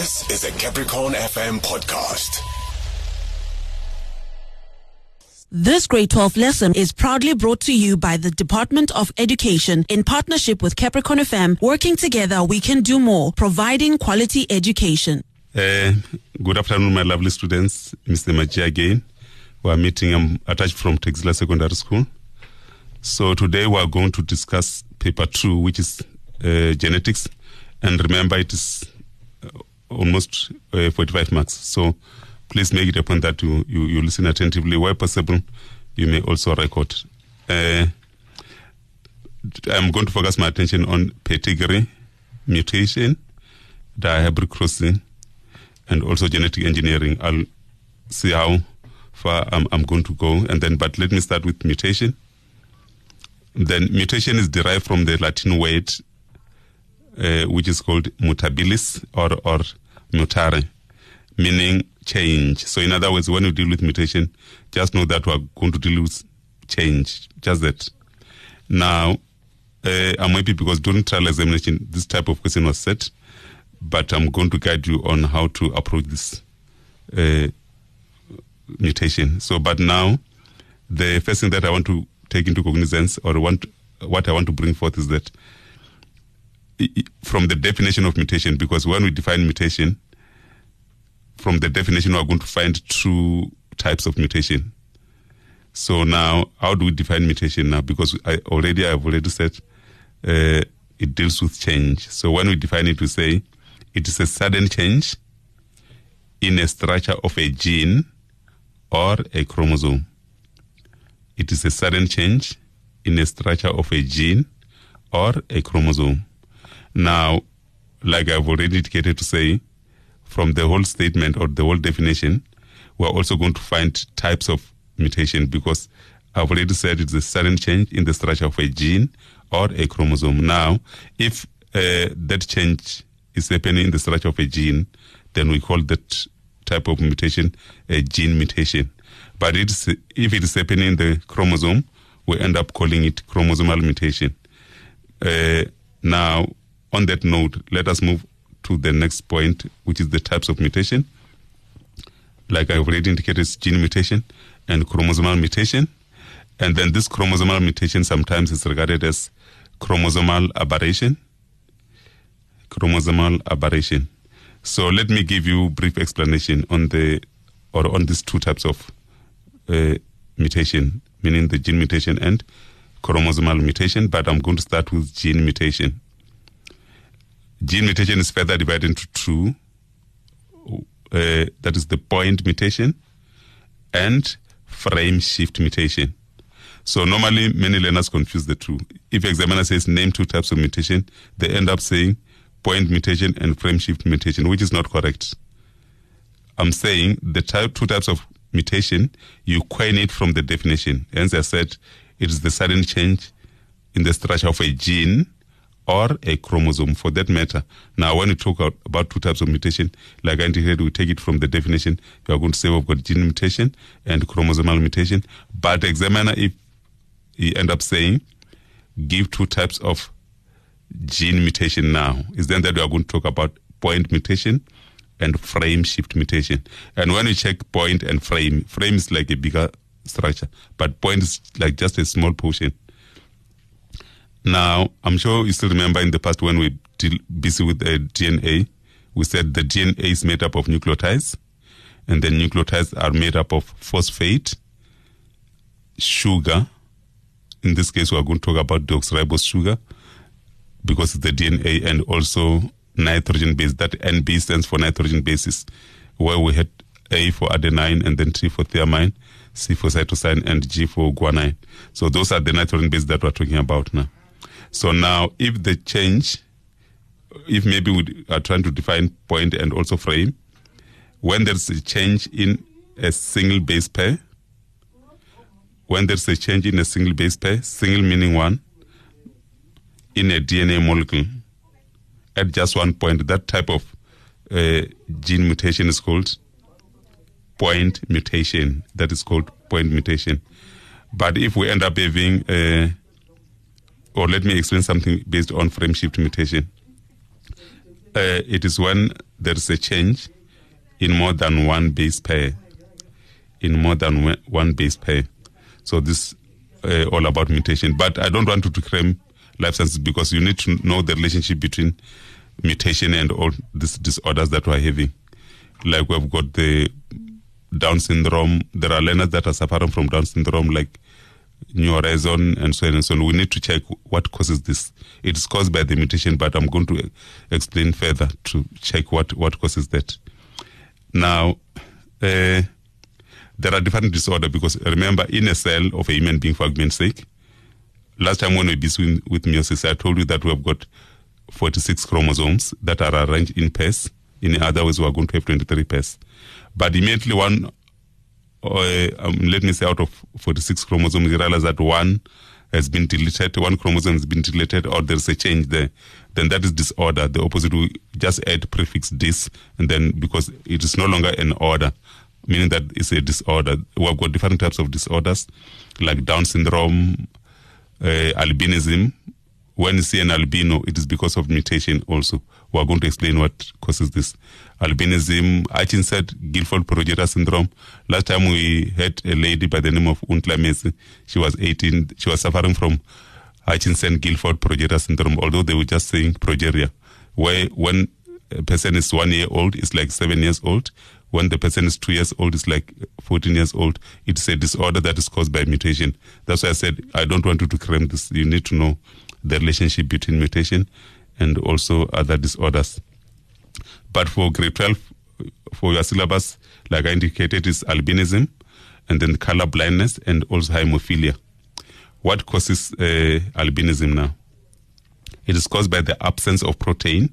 This is a Capricorn FM podcast. This grade 12 lesson is proudly brought to you by the Department of Education in partnership with Capricorn FM. Working together, we can do more, providing quality education. Uh, good afternoon, my lovely students. Mr. Madzhia again. We are meeting. I'm attached from Texila Secondary School. So today we are going to discuss paper two, which is uh, genetics. And remember, it is almost uh, 45 marks. So please make it a point that you, you, you listen attentively. Where possible, you may also record. Uh, I'm going to focus my attention on pedigree, mutation, dihybrid crossing, and also genetic engineering. I'll see how far I'm, I'm going to go. And then, but let me start with mutation. Then mutation is derived from the Latin word, uh, which is called mutabilis or, or mutare, meaning change. So in other words, when you deal with mutation, just know that we are going to deal with change. Just that. Now, uh, I'm happy because during trial examination, this type of question was set, but I'm going to guide you on how to approach this uh, mutation. So, but now, the first thing that I want to take into cognizance or want what I want to bring forth is that from the definition of mutation, because when we define mutation, from the definition, we're going to find two types of mutation. So now, how do we define mutation now? Because I already, I've already said uh, it deals with change. So when we define it, we say it is a sudden change in a structure of a gene or a chromosome. It is a sudden change in a structure of a gene or a chromosome. Now, like I've already indicated to say, from the whole statement or the whole definition, we're also going to find types of mutation because I've already said it's a sudden change in the structure of a gene or a chromosome. Now, if uh, that change is happening in the structure of a gene, then we call that type of mutation a gene mutation. But it's, if it is happening in the chromosome, we end up calling it chromosomal mutation. Uh, now, on that note, let us move to the next point, which is the types of mutation. Like I've already indicated, it's gene mutation and chromosomal mutation. And then this chromosomal mutation sometimes is regarded as chromosomal aberration. Chromosomal aberration. So let me give you brief explanation on the or on these two types of uh, mutation, meaning the gene mutation and chromosomal mutation. But I'm going to start with gene mutation. Gene mutation is further divided into two. Uh, that is the point mutation and frame shift mutation. So normally many learners confuse the two. If examiner says name two types of mutation, they end up saying point mutation and frame shift mutation, which is not correct. I'm saying the type, two types of mutation, you coin it from the definition. Hence I said it is the sudden change in the structure of a gene or a chromosome for that matter. Now, when we talk about two types of mutation, like I indicated, we take it from the definition. You are going to say we've got gene mutation and chromosomal mutation. But examiner, if he end up saying, give two types of gene mutation now, is then that we are going to talk about point mutation and frame shift mutation. And when we check point and frame, frame is like a bigger structure, but point is like just a small portion. Now, I'm sure you still remember in the past when we deal busy with the DNA, we said the DNA is made up of nucleotides, and the nucleotides are made up of phosphate, sugar. In this case, we are going to talk about deoxyribose sugar because it's the DNA, and also nitrogen base. That NB stands for nitrogen bases, where we had A for adenine, and then T for thymine, C for cytosine, and G for guanine. So those are the nitrogen bases that we're talking about now. So now, if the change, if maybe we are trying to define point and also frame, when there's a change in a single base pair, when there's a change in a single base pair, single meaning one, in a DNA molecule, at just one point, that type of uh, gene mutation is called point mutation. That is called point mutation. But if we end up having uh, or let me explain something based on frame shift mutation. uh, it is when there is a change in more than one base pair. In more than one- base pair. So this uh, all about mutation. But I don't want to claim life sciences because you need to know the relationship between mutation and all these disorders that we're having. Like we've got the Down syndrome. There are learners that are suffering from Down syndrome, like New Horizon and so on and so on. We need to check what causes this. It is caused by the mutation, but I'm going to explain further to check what, what causes that. Now, uh, there are different disorders because remember, in a cell of a human being, for argument's sake, last time when we busy with meiosis, I told you that we have got 46 chromosomes that are arranged in pairs. In other words, we are going to have 23 pairs. But immediately one, uh, um, let me say, out of 46 chromosomes, you realize that one has been deleted, one chromosome has been deleted, or there's a change there. Then that is disorder. The opposite, we just add prefix dis, and then because it is no longer an order, meaning that it's a disorder. We have got different types of disorders, like Down syndrome, uh, albinism. When you see an albino, it is because of mutation also. We are going to explain what causes this. Albinism, Hutchinson, Gilford Progeria syndrome. Last time we had a lady by the name of Ontlametse. She was 18. She was suffering from Hutchinson Gilford Progeria syndrome, although they were just saying progeria, where when a person is one year old, it's like seven years old. When the person is two years old, it's like 14 years old. It's a disorder that is caused by mutation. That's why I said I don't want you to claim this. You need to know the relationship between mutation and also other disorders. But for grade 12, for your syllabus, like I indicated, is albinism and then color blindness and also hemophilia. What causes uh, albinism now? It is caused by the absence of protein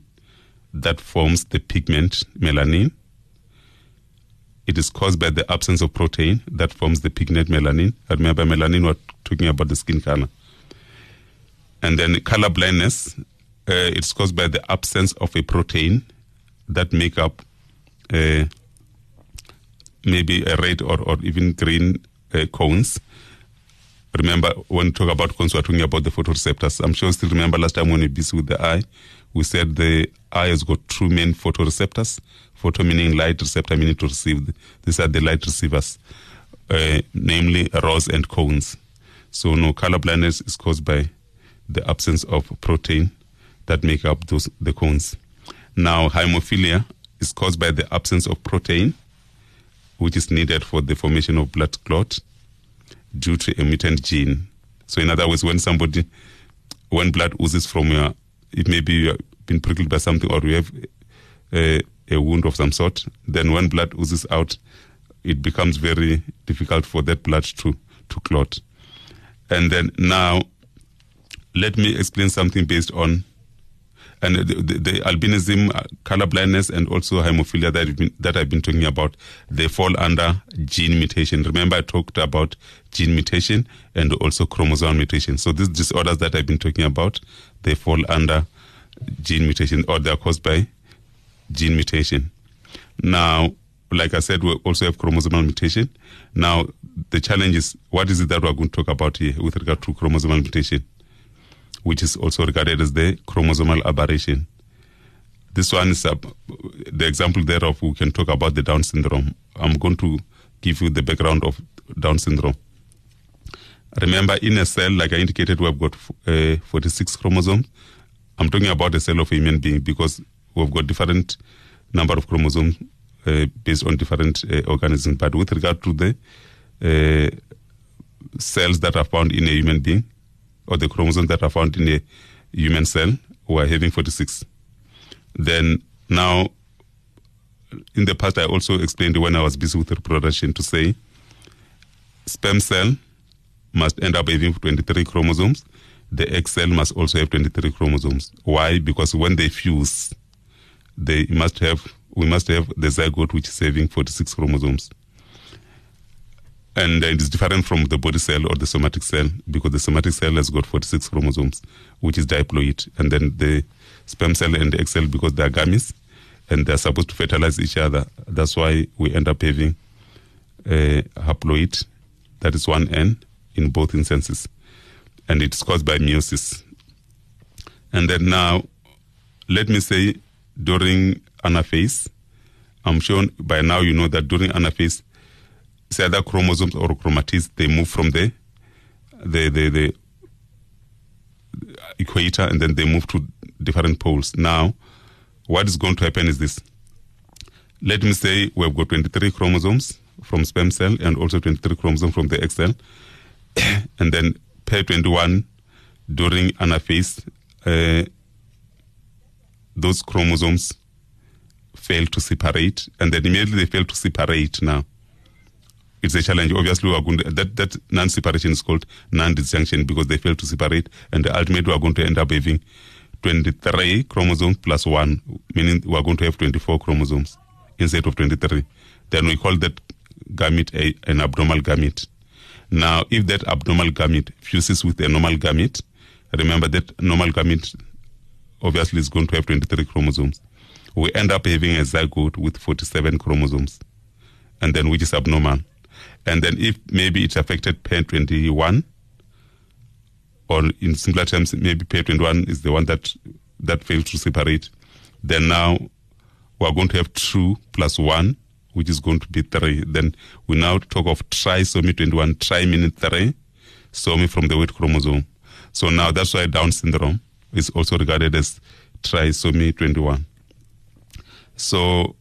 that forms the pigment melanin. It is caused by the absence of protein that forms the pigment melanin. Remember, melanin, we're talking about the skin color. And then color blindness, uh, it's caused by the absence of a protein that make up uh, maybe a red or, or even green uh, cones. Remember, when we talk about cones, we're talking about the photoreceptors. I'm sure you still remember last time when we busy with the eye, we said the eye has got two main photoreceptors. Photo meaning light, receptor meaning to receive. These are the light receivers, uh, namely rods and cones. So, no color blindness is caused by the absence of protein that make up those the cones. Now, hemophilia is caused by the absence of protein, which is needed for the formation of blood clot due to a mutant gene. So, in other words, when somebody, when blood oozes from your, it may be you have been prickled by something or you have a, a wound of some sort, then when blood oozes out, it becomes very difficult for that blood to, to clot. And then now, let me explain something based on and the, the, the albinism, uh, color blindness, and also hemophilia that been, that I've been talking about, they fall under gene mutation. Remember, I talked about gene mutation and also chromosome mutation. So these disorders that I've been talking about, they fall under gene mutation or they are caused by gene mutation. Now, like I said, we also have chromosomal mutation. Now, the challenge is what is it that we're going to talk about here with regard to chromosomal mutation? Which is also regarded as the chromosomal aberration. This one is uh, the example thereof. We can talk about the Down syndrome. I'm going to give you the background of Down syndrome. Remember, in a cell, like I indicated, we've got uh, 46 chromosomes. I'm talking about a cell of a human being because we've got different number of chromosomes uh, based on different uh, organisms. But with regard to the uh, cells that are found in a human being, or the chromosomes that are found in a human cell, we are having 46. Then now, in the past, I also explained when I was busy with reproduction to say sperm cell must end up having 23 chromosomes. The egg cell must also have 23 chromosomes. Why? Because when they fuse, they must have we must have the zygote which is having 46 chromosomes and it is different from the body cell or the somatic cell because the somatic cell has got 46 chromosomes, which is diploid, and then the sperm cell and the egg cell because they are gametes and they're supposed to fertilize each other. That's why we end up having a haploid, that is one N in both instances, and it's caused by meiosis. And then now, let me say during anaphase. I'm sure by now you know that during anaphase, it's other chromosomes or chromatids, they move from the, the, the, the equator and then they move to different poles. Now, what is going to happen is this. Let me say we've got 23 chromosomes from sperm cell and also 23 chromosomes from the egg cell. and then pair 21 during anaphase, uh, those chromosomes fail to separate, and then immediately they fail to separate now. It's a challenge. Obviously, we are going to, that, that non-separation is called non-disjunction because they fail to separate, and ultimately we are going to end up having 23 chromosomes plus 1, meaning we are going to have 24 chromosomes instead of 23. Then we call that gamete a, an abnormal gamete. Now, if that abnormal gamete fuses with a normal gamete, remember that normal gamete obviously is going to have 23 chromosomes. We end up having a zygote with 47 chromosomes, and then which is abnormal. And then if maybe it's affected pair 21, or in simpler terms, maybe pair 21 is the one that that fails to separate, then now we are going to have 2 plus 1, which is going to be 3. Then we now talk of trisomy 21, tri meaning 3, somy from the weight chromosome. So now that's why Down syndrome is also regarded as trisomy 21. So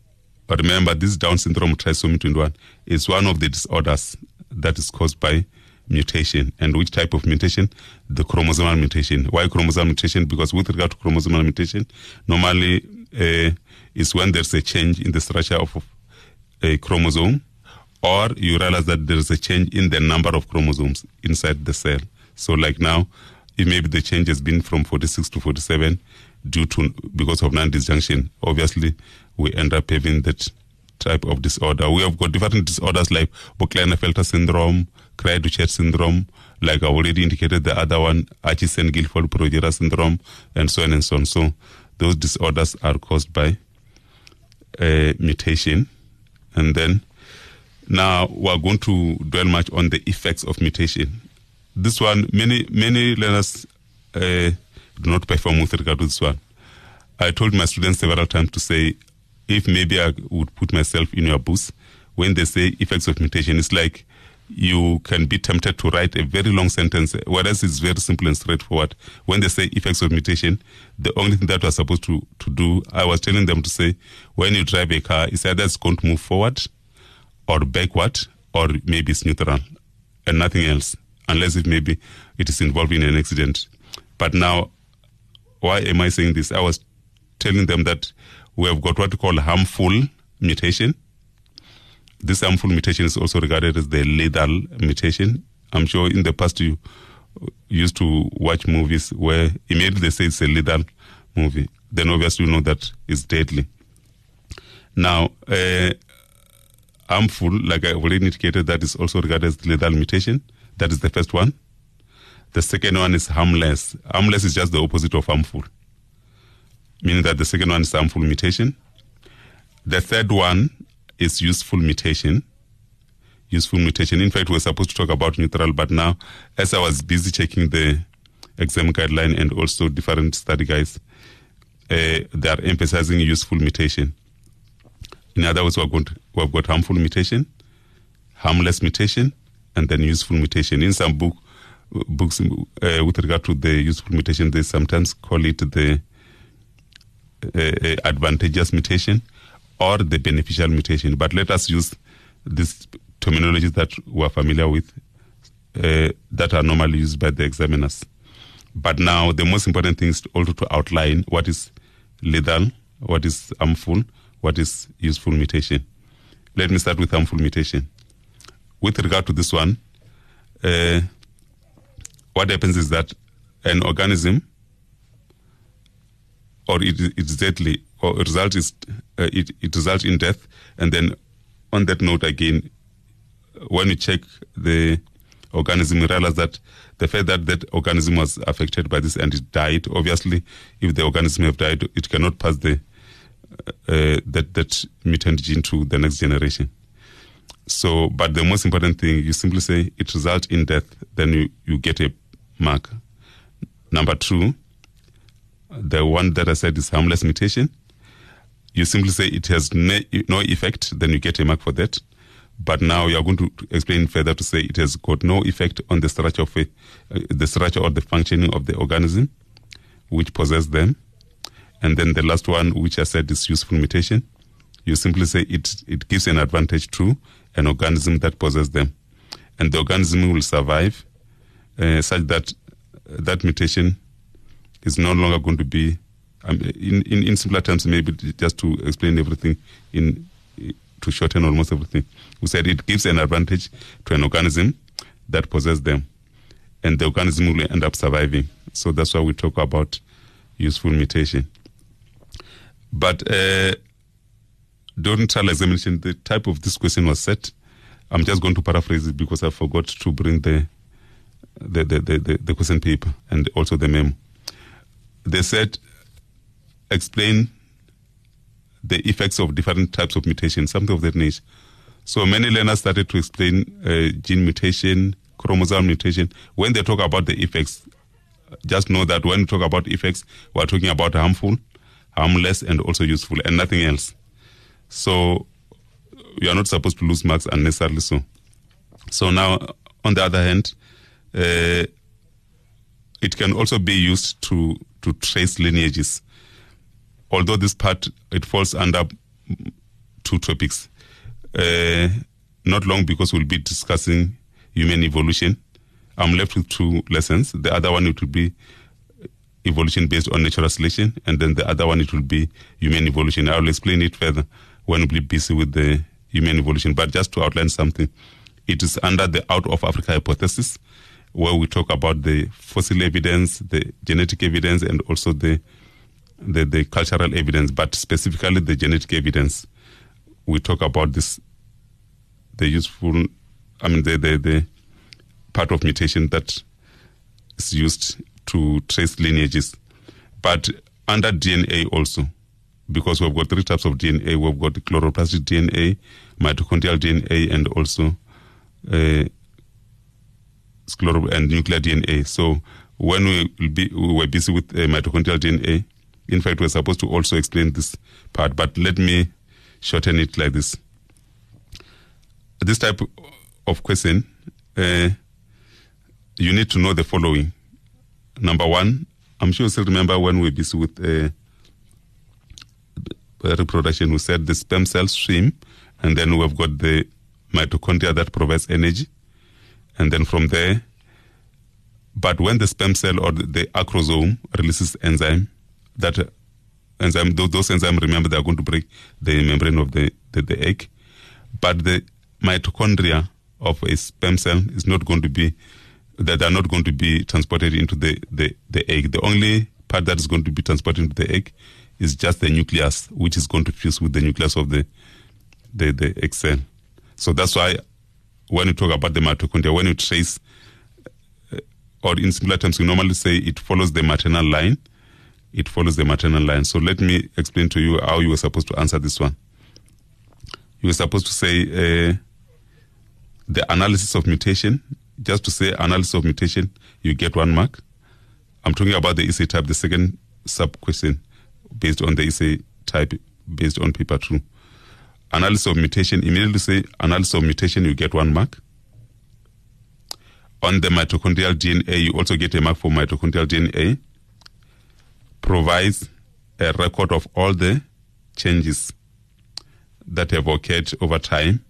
remember, this Down syndrome trisomy 21 is one of the disorders that is caused by mutation. And which type of mutation? The chromosomal mutation. Why chromosomal mutation? Because with regard to chromosomal mutation, normally uh, is when there's a change in the structure of a chromosome, or you realize that there's a change in the number of chromosomes inside the cell. So, like now, if maybe the change has been from 46 to 47 due to because of non-disjunction, obviously we end up having that type of disorder. We have got different disorders like Klinefelter syndrome, Cri-du-chat syndrome, like I already indicated the other one, Hutchinson-Gilford-Progeria syndrome, and so on and so on. So those disorders are caused by a mutation. And then now we're going to dwell much on the effects of mutation. This one, many many learners uh, do not perform with regard to this one. I told my students several times to say, if maybe I would put myself in your boots, when they say effects of mutation, it's like you can be tempted to write a very long sentence, whereas it's very simple and straightforward. When they say effects of mutation, the only thing that we're supposed to, to do, I was telling them to say, when you drive a car, it's either it's going to move forward or backward, or maybe it's neutral and nothing else, unless it maybe it is involved in an accident. But now, why am I saying this? I was telling them that we have got what we call harmful mutation. This harmful mutation is also regarded as the lethal mutation. I'm sure in the past you used to watch movies where immediately they say it's a lethal movie. Then obviously you know that it's deadly. Now, uh, harmful, like I already indicated, that is also regarded as lethal mutation. That is the first one. The second one is harmless. Harmless is just the opposite of harmful, meaning that the second one is harmful mutation. The third one is useful mutation. Useful mutation. In fact, we are supposed to talk about neutral, but now, as I was busy checking the exam guideline and also different study guides, uh, they are emphasizing useful mutation. In other words, we've got, we've got harmful mutation, harmless mutation, and then useful mutation. In some book, books uh, with regard to the useful mutation, they sometimes call it the advantageous mutation or the beneficial mutation. But let us use these terminologies that we're familiar with uh, that are normally used by the examiners. But now the most important thing is also to outline what is lethal, what is harmful, what is useful mutation. Let me start with harmful mutation. With regard to this one, uh, what happens is that an organism or it, it's deadly or result is uh, it, it results in death. And then on that note again when you check the organism you realize that the fact that that organism was affected by this and it died obviously if the organism have died it cannot pass the uh, that that mutant gene to the next generation. So but the most important thing you simply say it results in death then you, you get a mark number two the one that I said is harmless mutation. you simply say it has ne- no effect, then you get a mark for that. But now you are going to explain further to say it has got no effect on the structure of a, uh, the structure or the functioning of the organism, which possess them. And then the last one, which I said is useful mutation, you simply say it it gives an advantage to an organism that possesses them, and the organism will survive, uh, such that uh, that mutation is no longer going to be. Um, in, in in simpler terms, maybe just to explain everything in to shorten almost everything, we said it gives an advantage to an organism that possesses them, and the organism will end up surviving. So that's why we talk about useful mutation. But uh, during trial examination, the type of this question was set. I'm just going to paraphrase it because I forgot to bring the the, the, the, the, the question paper and also the memo. They said, explain the effects of different types of mutation, something of that nature. So many learners started to explain uh, gene mutation, chromosome mutation. When they talk about the effects, just know that when we talk about effects, we're talking about harmful, harmless, and also useful, and nothing else. So you are not supposed to lose marks unnecessarily so. So now, on the other hand, uh, it can also be used to, to trace lineages. Although this part, it falls under two topics. Uh, not long because we'll be discussing human evolution. I'm left with two lessons. The other one, it will be evolution based on natural selection, and then the other one, it will be human evolution. I will explain it further when we'll be busy with the human evolution. But just to outline something, it is under the out of Africa hypothesis, where we talk about the fossil evidence, the genetic evidence, and also the the, the cultural evidence, but specifically the genetic evidence. We talk about this, the useful, I mean, the, the, the part of mutation that is used to trace lineages. But under DNA also, because we've got three types of DNA. We've got the chloroplastic DNA, mitochondrial DNA, and also uh, sclero- and nuclear DNA. So when we, be, we were busy with uh, mitochondrial DNA, in fact, we're supposed to also explain this part, but let me shorten it like this. This type of question, uh, you need to know the following. Number one, I'm sure you still remember when we were busy with uh, reproduction, we said the sperm cells swim, and then we've got the mitochondria that provides energy. And then from there, but when the sperm cell or the, acrosome releases enzyme, that uh, enzyme, those, those enzymes, remember, they are going to break the membrane of the, the, the egg. But the mitochondria of a sperm cell is not going to be, that they are not going to be transported into the, the, the egg. The only part that is going to be transported into the egg is just the nucleus, which is going to fuse with the nucleus of the, the, the egg cell. So that's why when you talk about the mitochondria, when you trace, uh, or in simpler terms, you normally say it follows the maternal line. It follows the maternal line. So let me explain to you how you were supposed to answer this one. You were supposed to say uh, the analysis of mutation. Just to say analysis of mutation, you get one mark. I'm talking about the essay type, the second sub question based on the essay type based on paper two. Analysis of mutation, immediately say analysis of mutation, you get one mark. On the mitochondrial DNA, you also get a mark for mitochondrial DNA. Provides a record of all the changes that have occurred over time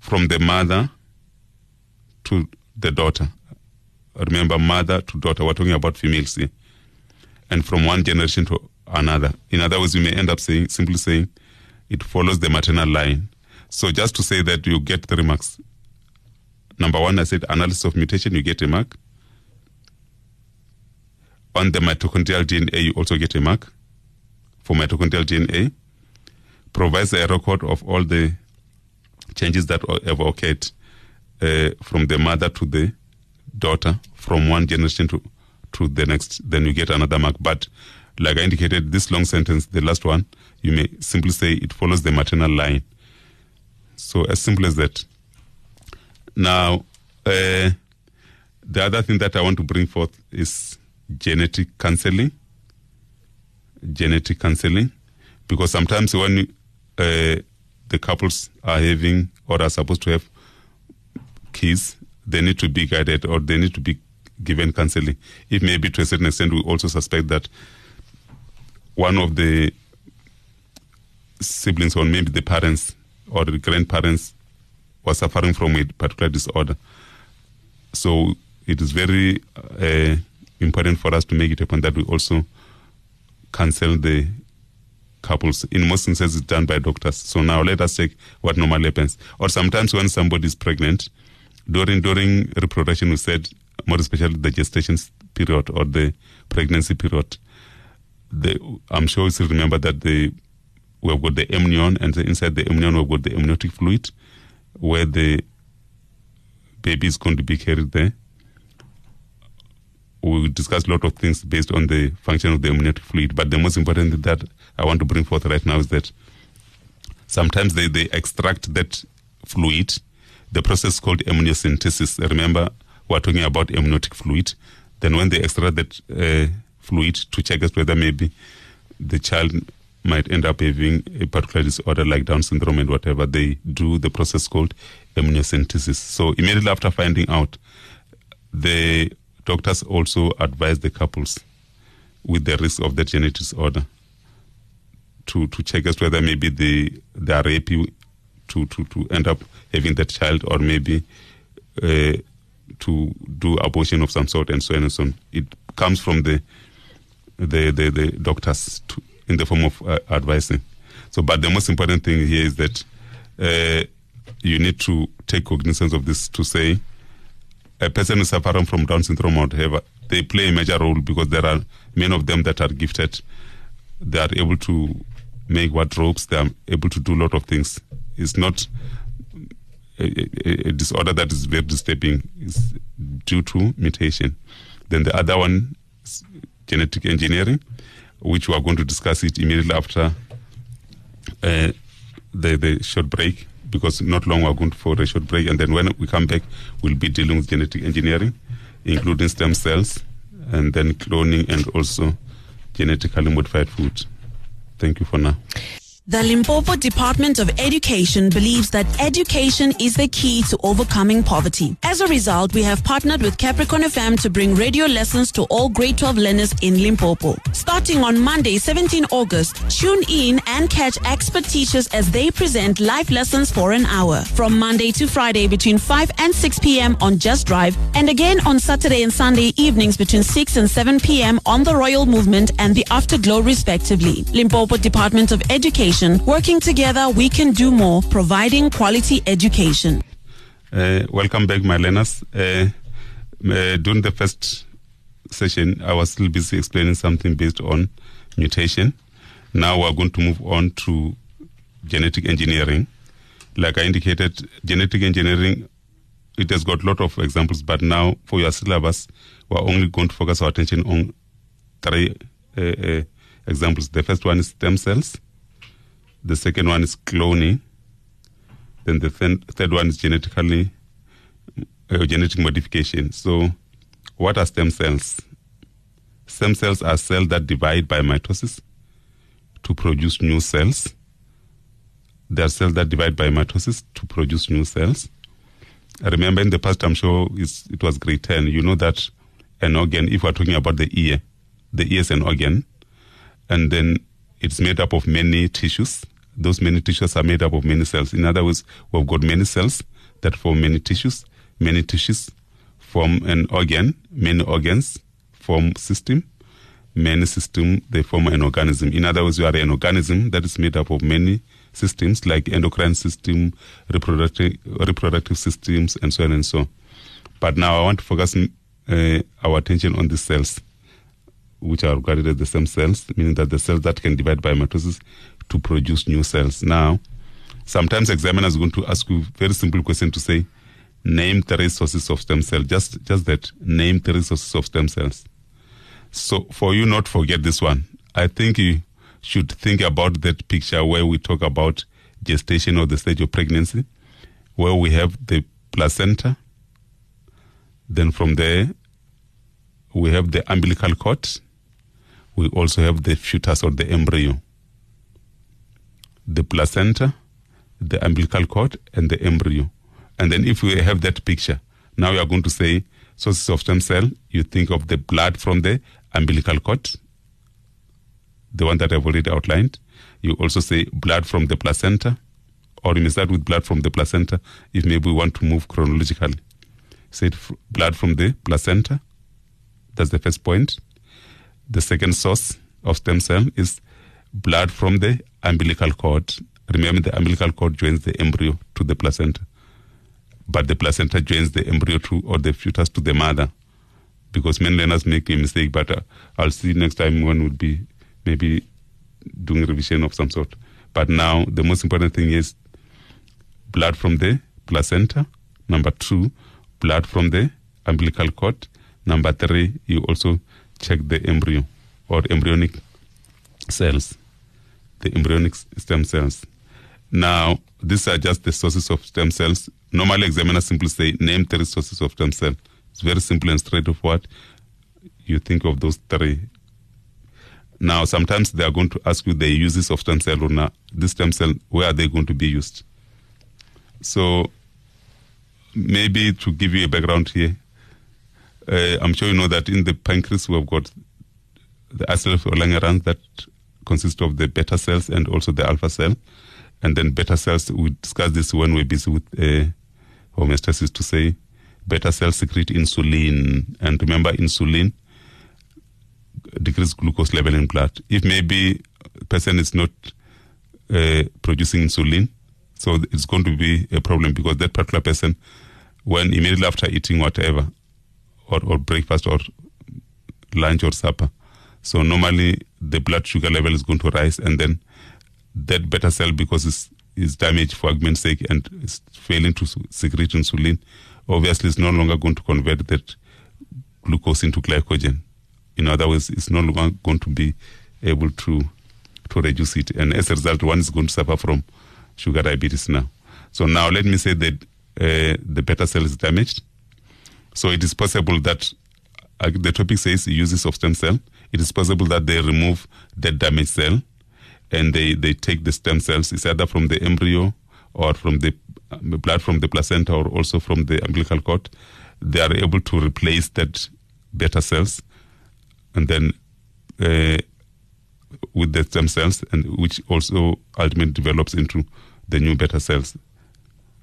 from the mother to the daughter. Remember, mother to daughter, we're talking about females here. And from one generation to another. In other words, you may end up saying simply saying it follows the maternal line. So just to say that you get three marks. Number one, I said analysis of mutation, you get a mark. On the mitochondrial DNA, you also get a mark for mitochondrial DNA. Provides a record of all the changes that have occurred uh, from the mother to the daughter, from one generation to, to the next. Then you get another mark. But like I indicated, this long sentence, the last one, you may simply say it follows the maternal line. So as simple as that. Now, uh, the other thing that I want to bring forth is genetic counseling. genetic counseling, because sometimes when uh, the couples are having or are supposed to have kids, they need to be guided or they need to be given counseling. If maybe to a certain extent, we also suspect that one of the siblings or maybe the parents or the grandparents was suffering from a particular disorder. So it is very uh, important for us to make it point that we also counsel the couples. In most instances, it's done by doctors. So now let us check what normally happens. Or sometimes when somebody is pregnant, during during reproduction, we said more especially the gestation period or the pregnancy period. The, I'm sure you still remember that the we've got the amnion, and inside the amnion we've got the amniotic fluid, where the baby is going to be carried there. We discussed a lot of things based on the function of the amniotic fluid, but the most important thing that I want to bring forth right now is that sometimes they, they extract that fluid. The process called amniocentesis. Remember, we're talking about amniotic fluid. Then when they extract that uh, fluid to check as whether maybe the child might end up having a particular disorder like Down syndrome and whatever, they do the process called amniocentesis. So immediately after finding out, the doctors also advise the couples with the risk of that genetic disorder to, to check as whether maybe they, they are happy to, to, to end up having that child or maybe uh, to do abortion of some sort and so on and so on. It comes from the the, the, the doctors to, in the form of uh, advising. So, but the most important thing here is that uh, you need to take cognizance of this to say a person is suffering from Down syndrome or whatever, they play a major role because there are many of them that are gifted. They are able to make wardrobes. They are able to do a lot of things. It's not a, a, a disorder that is very disturbing. It's due to mutation. Then the other one genetic engineering, which we are going to discuss it immediately after uh, the, the short break, because not long we are going for a short break. And then when we come back, we'll be dealing with genetic engineering, including stem cells, and then cloning, and also genetically modified food. Thank you for now. The Limpopo Department of Education believes that education is the key to overcoming poverty. As a result, we have partnered with Capricorn FM to bring radio lessons to all grade 12 learners in Limpopo. Starting on Monday, 17 August, tune in and catch expert teachers as they present live lessons for an hour. From Monday to Friday between 5 and 6 p.m. on Just Drive, and again on Saturday and Sunday evenings between 6 and 7 p.m. on the Royal Movement and the Afterglow respectively. Limpopo Department of Education Working together, we can do more, providing quality education. Uh, welcome back, my learners. Uh, uh, during the first session, I was still busy explaining something based on mutation. Now we're going to move on to genetic engineering. Like I indicated, genetic engineering, it has got a lot of examples, but now for your syllabus, we're only going to focus our attention on three examples. The first one is stem cells. The second one is cloning. Then the th- third one is genetically uh, genetic modification. So, what are stem cells? Stem cells are cells that divide by mitosis to produce new cells. They are cells that divide by mitosis to produce new cells. I remember in the past, I'm sure it was grade 10, you know that an organ, if we're talking about the ear, the ear is an organ, and then it's made up of many tissues those many tissues are made up of many cells. In other words, we've got many cells that form many tissues. Many tissues form an organ. Many organs form system. Many system they form an organism. In other words, you are an organism that is made up of many systems like endocrine system, reproductive reproductive systems, and so on and so. on. But now I want to focus uh, our attention on the cells, which are regarded as the stem cells, meaning that the cells that can divide by mitosis to produce new cells. Now, sometimes examiners are going to ask you very simple question to say, name three sources of stem cell. Just just that, name three sources of stem cells. So for you not forget this one, I think you should think about that picture where we talk about gestation or the stage of pregnancy, where we have the placenta. Then from there, we have the umbilical cord. we also have the fetus or the embryo, the placenta, the umbilical cord, and the embryo. And then if we have that picture, now we are going to say sources of stem cell. You think of the blood from the umbilical cord, the one that I've already outlined. You also say blood from the placenta, or you may start with blood from the placenta if maybe we want to move chronologically. Say f- blood from the placenta. That's the first point. The second source of stem cell is blood from the umbilical cord. Remember, the umbilical cord joins the embryo to the placenta, but the placenta joins the embryo to or the fetus to the mother. Because many learners make a mistake, but uh, I'll see next time one would be maybe doing revision of some sort. But now the most important thing is blood from the placenta. Number two, blood from the umbilical cord. Number three, you also check the embryo or embryonic cells, the embryonic stem cells. Now, these are just the sources of stem cells. Normally, examiners simply say, name three sources of stem cell. It's very simple and straightforward. You think of those three. Now, sometimes they are going to ask you the uses of stem cell or not. This stem cell, where are they going to be used? So, maybe to give you a background here, uh, I'm sure you know that in the pancreas we have got the islets of Langerhans that consist of the beta cells and also the alpha cell. And then beta cells, we discuss this when we're busy with uh, homeostasis to say beta cells secrete insulin. And remember, insulin decreases glucose level in blood. If maybe a person is not uh, producing insulin, so it's going to be a problem because that particular person, when immediately after eating whatever, or, or breakfast or lunch or supper, so normally the blood sugar level is going to rise, and then that beta cell, because it's, it's damaged for argument's sake and is failing to secrete insulin, obviously it's no longer going to convert that glucose into glycogen. In other words, it's no longer going to be able to to reduce it, and as a result, one is going to suffer from sugar diabetes now. So now let me say that uh, the beta cell is damaged. So it is possible that uh, the topic says uses of stem cell. It is possible that they remove that damaged cell and they, they take the stem cells, it's either from the embryo or from the uh, blood from the placenta or also from the umbilical cord. They are able to replace that beta cells and then uh, with the stem cells, and which also ultimately develops into the new beta cells.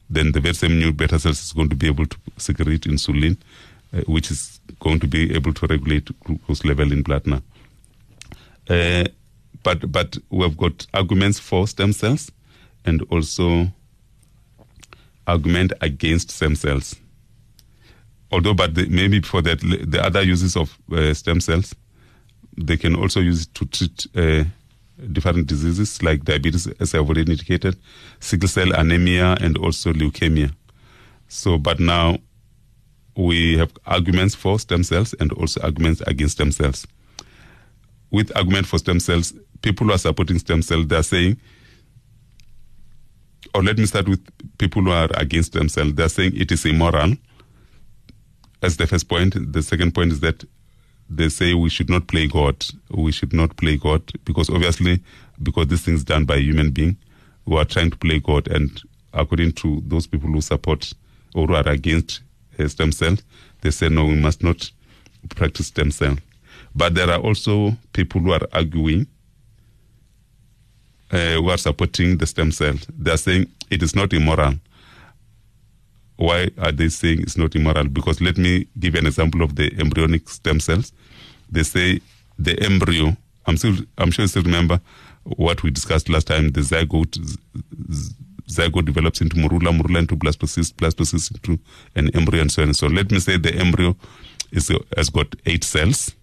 Then the very same new beta cells is going to be able to secrete insulin, uh, which is going to be able to regulate glucose level in blood now. Uh, but but we've got arguments for stem cells, and also argument against stem cells. Although, but the, maybe before that, the other uses of uh, stem cells, they can also use to treat uh, different diseases like diabetes, as I've already indicated, sickle cell anemia, and also leukemia. So, but now we have arguments for stem cells and also arguments against stem cells. With argument for stem cells, people who are supporting stem cells, they are saying, or let me start with people who are against stem cells. They are saying it is immoral. That's the first point. The second point is that they say we should not play God. We should not play God because obviously, because this thing is done by a human being, who are trying to play God. And according to those people who support or who are against uh, stem cells, they say no, we must not practice stem cell. But there are also people who are arguing, uh, who are supporting the stem cell. They are saying it is not immoral. Why are they saying it's not immoral? Because let me give you an example of the embryonic stem cells. They say the embryo. I'm still. I'm sure you still remember what we discussed last time. The zygote. z- z- Zygote develops into morula, morula into blastocyst, blastocyst into an embryo, and so on and so on. Let me say the embryo is has got eight cells.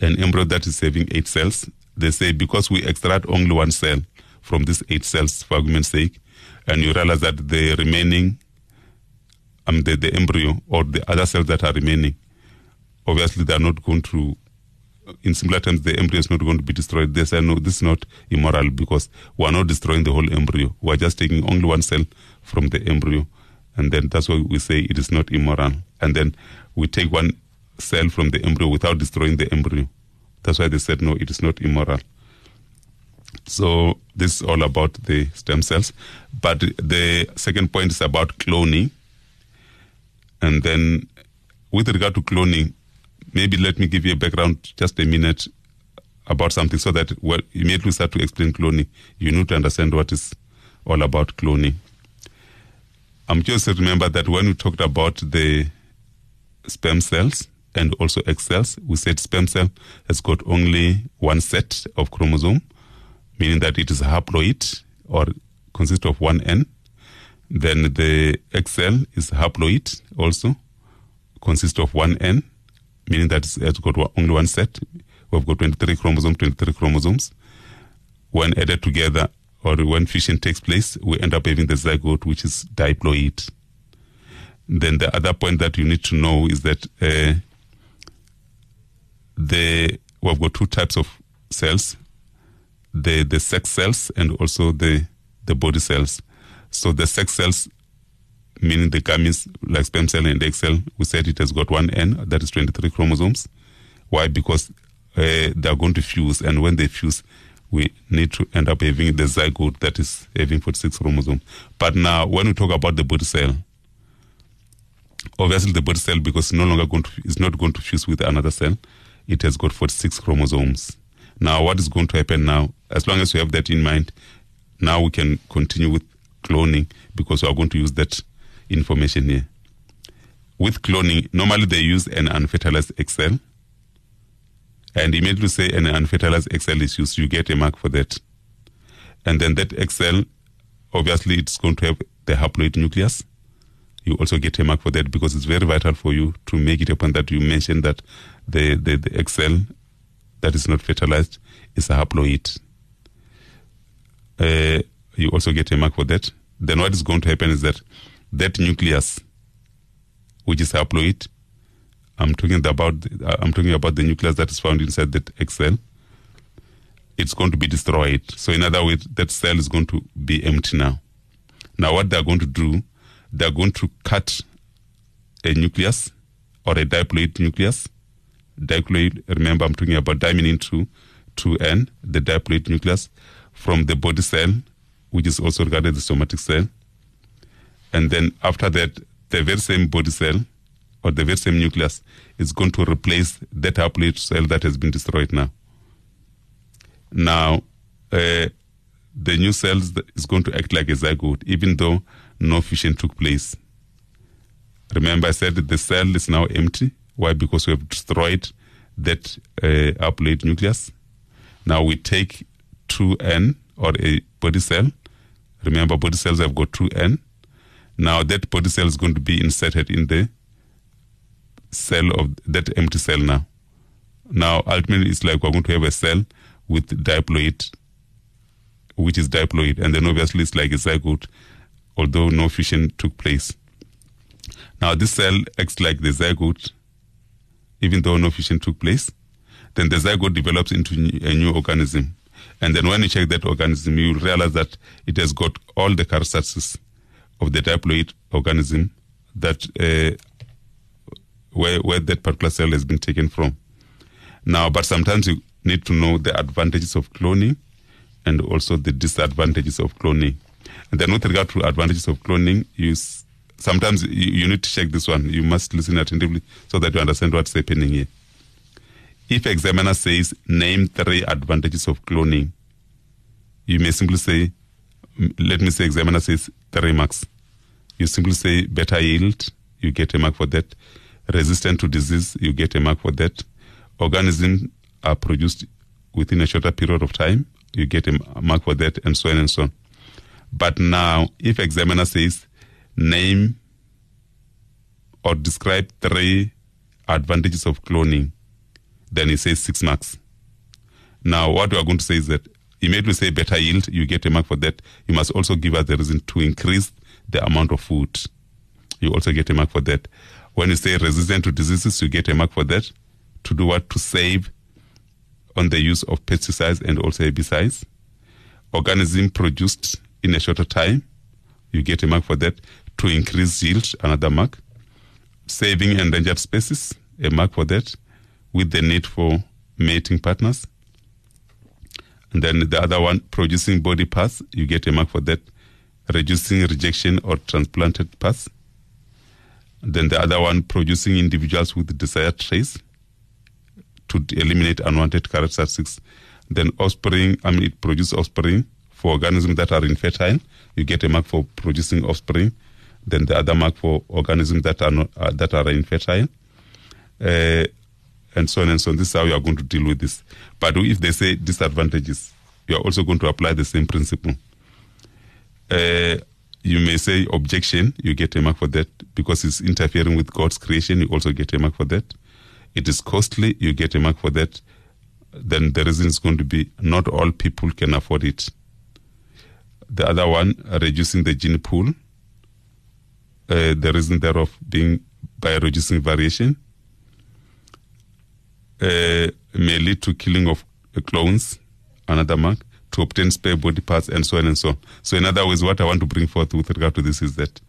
An embryo that is having eight cells. They say because we extract only one cell from these eight cells, for argument's sake, and you realize that the remaining, um, the, the embryo or the other cells that are remaining, obviously they are not going to, Uh, in similar terms, the embryo is not going to be destroyed. They say, no, this is not immoral because we are not destroying the whole embryo. We are just taking only one cell from the embryo. And then that's why we say it is not immoral. And then we take one cell from the embryo without destroying the embryo That's why they said no, it is not immoral. So this is all about the stem cells. But the second point is about cloning. And then with regard to cloning, maybe let me give you a background just a minute about something so that well, immediately start to explain cloning, you need to understand what is all about cloning. I'm um, just remember that when we talked about the sperm cells and also egg cells, we said sperm cell has got only one set of chromosome, meaning that it is haploid or consists of one N. Then the egg cell is haploid also, consists of one N, meaning that it's got only one set. We've got 23 chromosomes, 23 chromosomes. When added together, or when fission takes place, we end up having the zygote, which is diploid. Then the other point that you need to know is that uh, the we've got two types of cells: the the sex cells and also the the body cells. So the sex cells, meaning the gametes like sperm cell and egg cell, we said it has got one N, that is 23 chromosomes. Why? Because uh, they are going to fuse, and when they fuse, we need to end up having the zygote that is having 46 chromosomes. But now, when we talk about the body cell, obviously the body cell, because it's no longer going to, is not going to fuse with another cell, it has got 46 chromosomes. Now, what is going to happen now? As long as we have that in mind, now we can continue with cloning because we are going to use that information here. With cloning, normally they use an unfertilized egg cell and immediately say an unfertilized egg cell is used, you get a mark for that. And then that egg cell, obviously, it's going to have the haploid nucleus. You also get a mark for that because it's very vital for you to make it a point that you mention that the, the, the cell that is not fertilized is a haploid. Uh, you also get a mark for that. Then what is going to happen is that that nucleus, which is haploid, I'm talking about uh, I'm talking about the nucleus that is found inside that egg cell. It's going to be destroyed. So in other words, that cell is going to be empty now. Now what they're going to do, they're going to cut a nucleus or a diploid nucleus. Diploid, remember I'm talking about diamine into 2N, the diploid nucleus, from the body cell, which is also regarded as somatic cell. And then after that, the very same body cell or the very same nucleus is going to replace that haploid cell that has been destroyed now. Now, uh, the new cells is going to act like a zygote, even though no fission took place. Remember, I said the cell is now empty. Why? Because we have destroyed that uh, haploid nucleus. Now we take 2N or a body cell. Remember, body cells have got 2N. Now that body cell is going to be inserted in the cell of that empty cell now. Now, ultimately, it's like we're going to have a cell with diploid, which is diploid, and then obviously it's like a zygote, although no fission took place. Now, this cell acts like the zygote, even though no fission took place. Then the zygote develops into a new organism. And then when you check that organism, you realize that it has got all the characteristics of the diploid organism that uh, where, where that particular cell has been taken from. Now, but sometimes you need to know the advantages of cloning and also the disadvantages of cloning. And then with regard to advantages of cloning, you s- sometimes you, you need to check this one. You must listen attentively so that you understand what's happening here. If examiner says name three advantages of cloning, you may simply say, let me say examiner says three marks. You simply say better yield, you get a mark for that. Resistant to disease, you get a mark for that. Organisms are produced within a shorter period of time, you get a mark for that, and so on and so on. But now, if examiner says name or describe three advantages of cloning, then he says six marks. Now, what we are going to say is that immediately say better yield, you get a mark for that. You must also give us the reason to increase the amount of food. You also get a mark for that. When you say resistant to diseases, you get a mark for that. To do what? To save on the use of pesticides and also herbicides. Organism produced in a shorter time, you get a mark for that. To increase yield, another mark. Saving endangered species, a mark for that. With the need for mating partners. And then the other one, producing body parts, you get a mark for that. Reducing rejection or transplanted parts. Then the other one, producing individuals with desired traits to eliminate unwanted characteristics. Then offspring, I mean, it produces offspring for organisms that are infertile. You get a mark for producing offspring. Then the other mark for organisms that are not uh, that are infertile. Uh, and so on and so on. This is how you are going to deal with this. But if they say disadvantages, you are also going to apply the same principle. Uh, you may say objection, you get a mark for that because it's interfering with God's creation, you also get a mark for that. It is costly, you get a mark for that. Then the reason is going to be not all people can afford it. The other one, reducing the gene pool. Uh, the reason thereof being by reducing variation uh, may lead to killing of clones, another mark, to obtain spare body parts, and so on and so on. So, in other words, what I want to bring forth with regard to this is that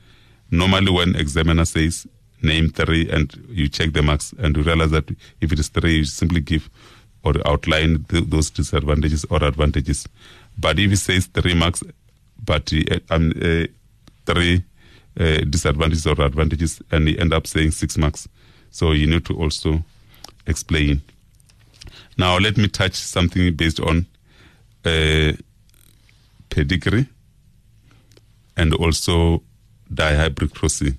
normally when examiner says name three and you check the marks and you realize that if it is three, you simply give or outline the, those disadvantages or advantages. But if he says three marks, but uh, um, uh, three uh, disadvantages or advantages, and he end up saying six marks, so you need to also explain. Now, let me touch something based on uh, pedigree and also dihybrid crossing.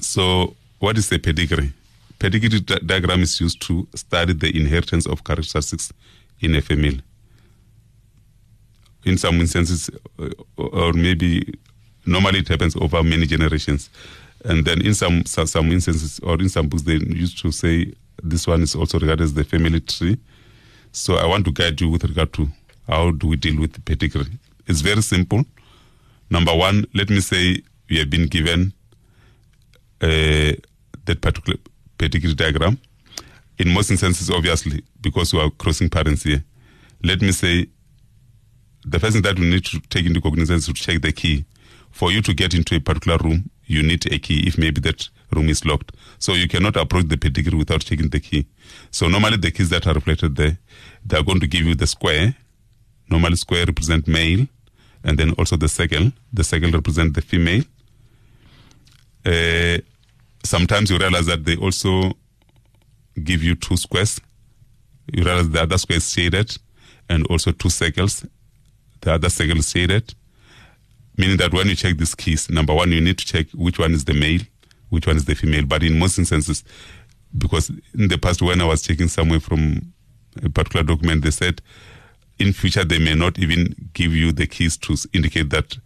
So, what is a pedigree? Pedigree di- diagram is used to study the inheritance of characteristics in a family. In some instances, uh, or maybe normally it happens over many generations. And then in some some instances, or in some books, they used to say this one is also regarded as the family tree. So I want to guide you with regard to how do we deal with the pedigree. It's very simple. Number one, let me say you have been given uh, that particular pedigree diagram. In most instances, obviously, because we are crossing parents here. Let me say the first thing that we need to take into cognizance is to check the key. For you to get into a particular room, you need a key if maybe that room is locked. So you cannot approach the pedigree without checking the key. So normally the keys that are reflected there, they are going to give you the square. Normally square represent male, and then also the circle. The circle represent the female. Uh, sometimes you realize that they also give you two squares. You realize the other square is shaded, and also two circles. The other circle is shaded meaning that when you check these keys, number one, you need to check which one is the male, which one is the female. But in most instances, because in the past when I was checking somewhere from a particular document, they said in future they may not even give you the keys to indicate that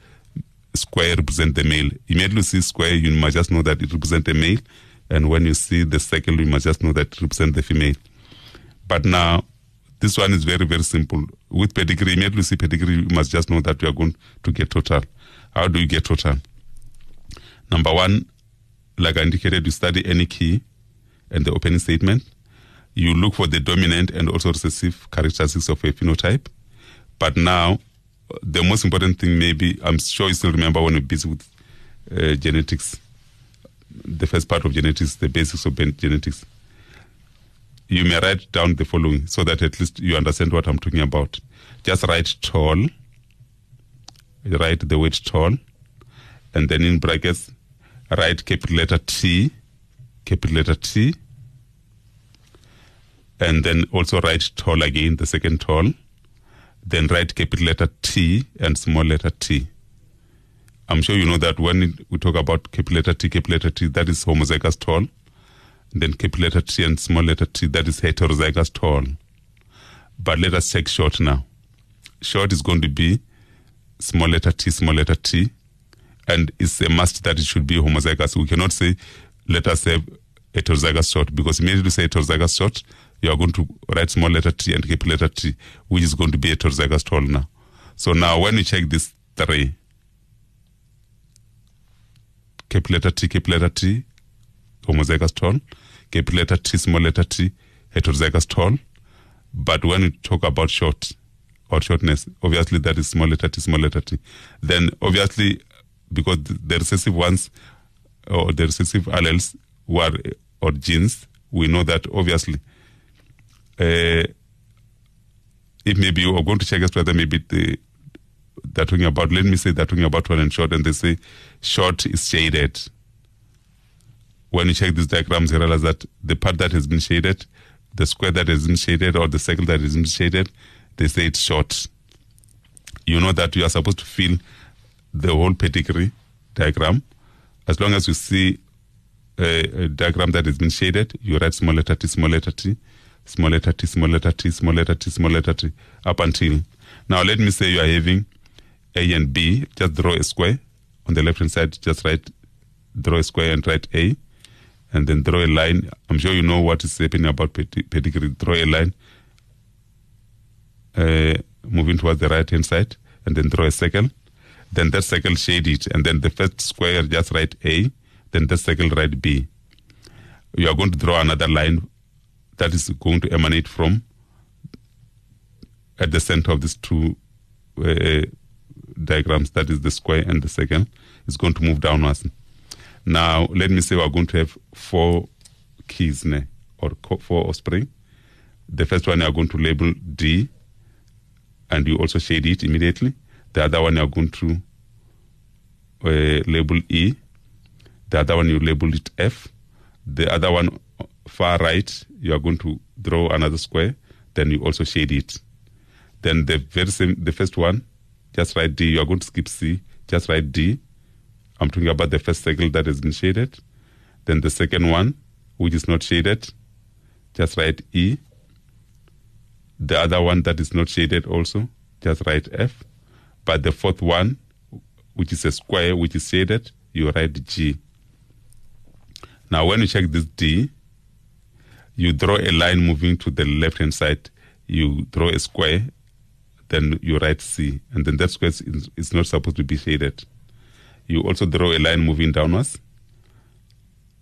square represent the male. Immediately you see square, you must just know that it represents the male, and when you see the circle, you must just know that it represents the female. But now this one is very very simple. With pedigree, immediately you see pedigree, you must just know that you are going to get total. How do you get total? Number one, like I indicated, you study any key and the opening statement. You look for the dominant and also recessive characteristics of a phenotype. But now, the most important thing, maybe, I'm sure you still remember when you're busy with uh, genetics, the first part of genetics, the basics of genetics. You may write down the following so that at least you understand what I'm talking about. Just write tall, write the word tall, and then in brackets, write capital letter T, capital letter T, and then also write tall again, the second tall, then write capital letter T and small letter t. I'm sure you know that when we talk about capital letter T, capital letter T, that is homozygous tall. Then capital letter T and small letter t, that is heterozygous tall. But let us check short now. Short is going to be small letter t, small letter t, and it's a must that it should be homozygous. We cannot say, let us have heterozygous short, because immediately you say heterozygous short, you are going to write small letter t and capital letter t, which is going to be heterozygous tall now. So now when you check this three, capital letter t, capital letter t, homozygous tall, capital letter t, small letter t, heterozygous tall. But when you talk about short or shortness, obviously that is small letter t, small letter t. Then obviously, because the recessive ones or the recessive alleles were or genes, we know that obviously uh, if maybe going to check as whether maybe the, they're talking about, let me say they're talking about tall and short, and they say short is shaded. When you check these diagrams, you realize that the part that has been shaded, the square that has been shaded, or the circle that has shaded, they say it's short. You know that you are supposed to fill the whole pedigree diagram. As long as you see a, a diagram that has been shaded, you write small letter t, small letter t, small letter t, small letter t, small letter t, small letter t, up until. Now let me say you are having A and B. Just draw a square on the left hand side. Just write, draw a square and write A, and then draw a line. I'm sure you know what is happening about pedigree. Draw a line, moving towards the right hand side, and then draw a circle. Then that circle shade it, and then the first square just write A, then that circle write B. You are going to draw another line that is going to emanate from at the center of these two uh, diagrams, that is the square and the circle, is going to move downwards. Now, let me say we're going to have four keys ne, or four offspring. The first one you are going to label D, and you also shade it immediately. The other one you are going to uh, label E. The other one you label it F. The other one far right, you are going to draw another square. Then you also shade it. Then the very same, the first one, just write D. You are going to skip C. Just write D. I'm talking about the first circle that has been shaded. Then the second one, which is not shaded, just write E. The other one that is not shaded also, just write F. But the fourth one, which is a square, which is shaded, you write G. Now, when you check this D, you draw a line moving to the left hand side, you draw a square, then you write C, and then that square is, is not supposed to be shaded. You also draw a line moving downwards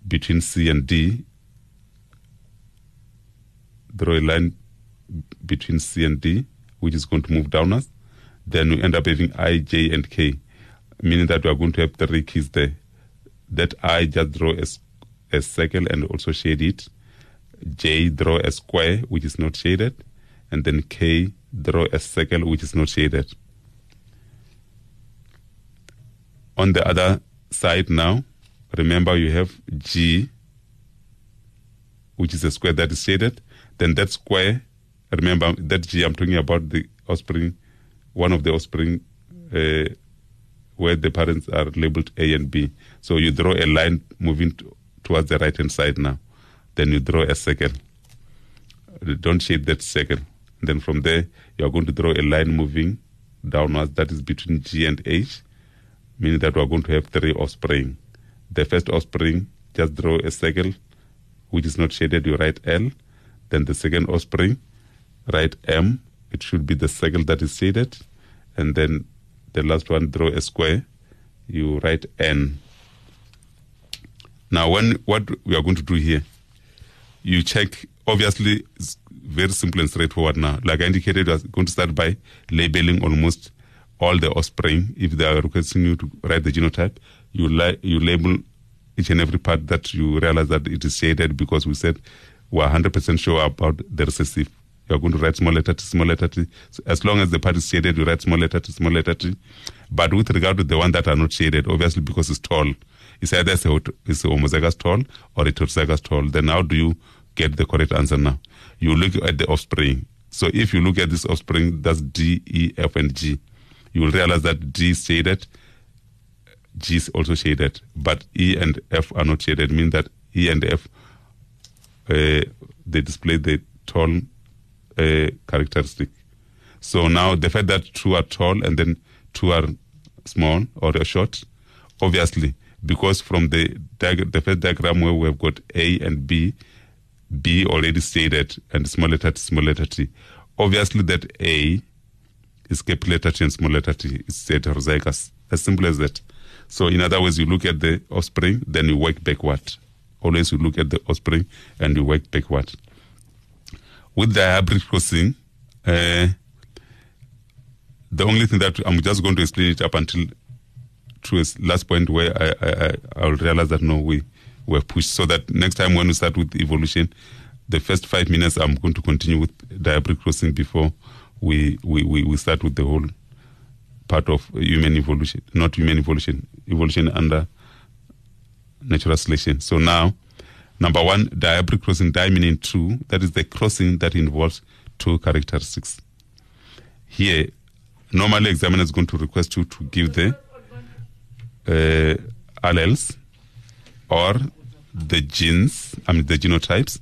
between C and D. Draw a line between C and D, which is going to move downwards. Then we end up having I, J, and K, meaning that we are going to have three keys there. That I just draw a, a circle and also shade it. J, draw a square, which is not shaded. And then K, draw a circle, which is not shaded. On the other side now, remember you have G, which is a square that is shaded. Then that square, remember that G, I'm talking about the offspring, one of the offspring uh, where the parents are labeled A and B. So you draw a line moving t- towards the right hand side now. Then you draw a circle. Don't shade that circle. Then from there, you are going to draw a line moving downwards that is between G and H, meaning that we are going to have three offspring. The first offspring, just draw a circle which is not shaded, you write L. Then the second offspring, write M. It should be the circle that is shaded. And then the last one, draw a square, you write N. Now, when what we are going to do here, you check, obviously, it's very simple and straightforward now. Like I indicated, we are going to start by labeling almost all the offspring. If they are requesting you to write the genotype, you, li- you label each and every part that you realize that it is shaded because we said we're 100% sure about the recessive. You're going to write small letter to small letter. As long as the part is shaded, you write small letter to small letter. But with regard to the one that are not shaded, obviously because it's tall, it's either it's it's homozygous tall or heterozygous tall. Then how do you get the correct answer now? You look at the offspring. So if you look at this offspring, that's D, E, F, and G. You will realize that D is shaded, G is also shaded, but E and F are not shaded, mean that E and F uh, they display the tall uh, characteristic. So now the fact that two are tall and then two are small or short, obviously, because from the diag- the first diagram where we have got A and B, B already stated and small letter t, small letter t. Obviously, that A is capital letter T and small letter t is heterozygous. As simple as that. So, in other words, you look at the offspring, then you work backward. Always you look at the offspring and you work backward. With the hybrid crossing, uh, the only thing that I'm just going to explain it up until to a last point where I, I, I, will realize that no, we were pushed. So that next time when we start with evolution, the first five minutes, I'm going to continue with dihybrid crossing before we, we, we, we start with the whole part of human evolution, not human evolution, evolution under natural selection. So now, number one, dihybrid crossing, di meaning two, that is the crossing that involves two characteristics. Here, normally examiner is going to request you to give the uh, alleles or the genes, I mean the genotypes,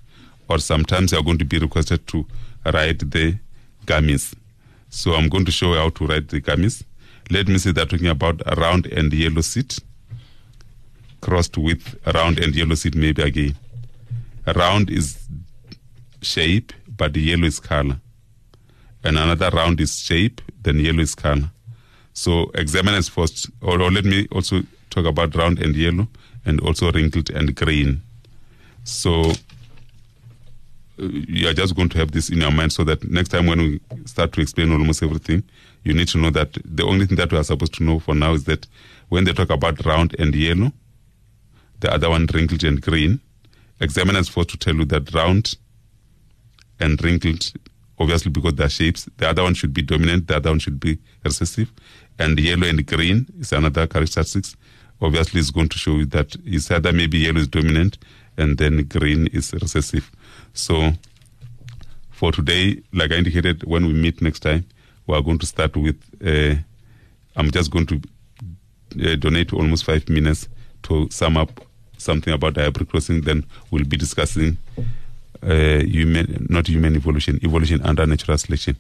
or sometimes you are going to be requested to write the gametes. So I'm going to show you how to write the gametes. Let me say that talking about a round and yellow seed crossed with a round and yellow seed maybe again. Round is shape, but the yellow is color. And another round is shape, then yellow is color. So examine examiners first, or, or let me also talk about round and yellow and also wrinkled and green. So uh, you are just going to have this in your mind so that next time when we start to explain almost everything, you need to know that the only thing that we are supposed to know for now is that when they talk about round and yellow, the other one wrinkled and green, examiners forced to tell you that round and wrinkled, obviously because they're shapes, the other one should be dominant, the other one should be recessive, and yellow and green is another characteristics. Obviously, it's going to show you that it's either maybe yellow is dominant and then green is recessive. So for today, like I indicated, when we meet next time, we are going to start with. Uh, I'm just going to uh, donate almost five minutes to sum up something about dihybrid crossing. Then we'll be discussing uh, human, not human evolution, evolution under natural selection.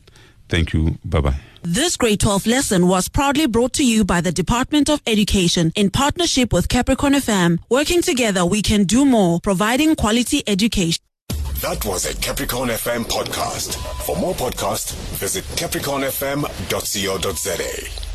Thank you. Bye bye. This grade 12 lesson was proudly brought to you by the Department of Education in partnership with Capricorn FM. Working together, we can do more, providing quality education. That was a Capricorn FM podcast. For more podcasts, visit capricornfm.co.za.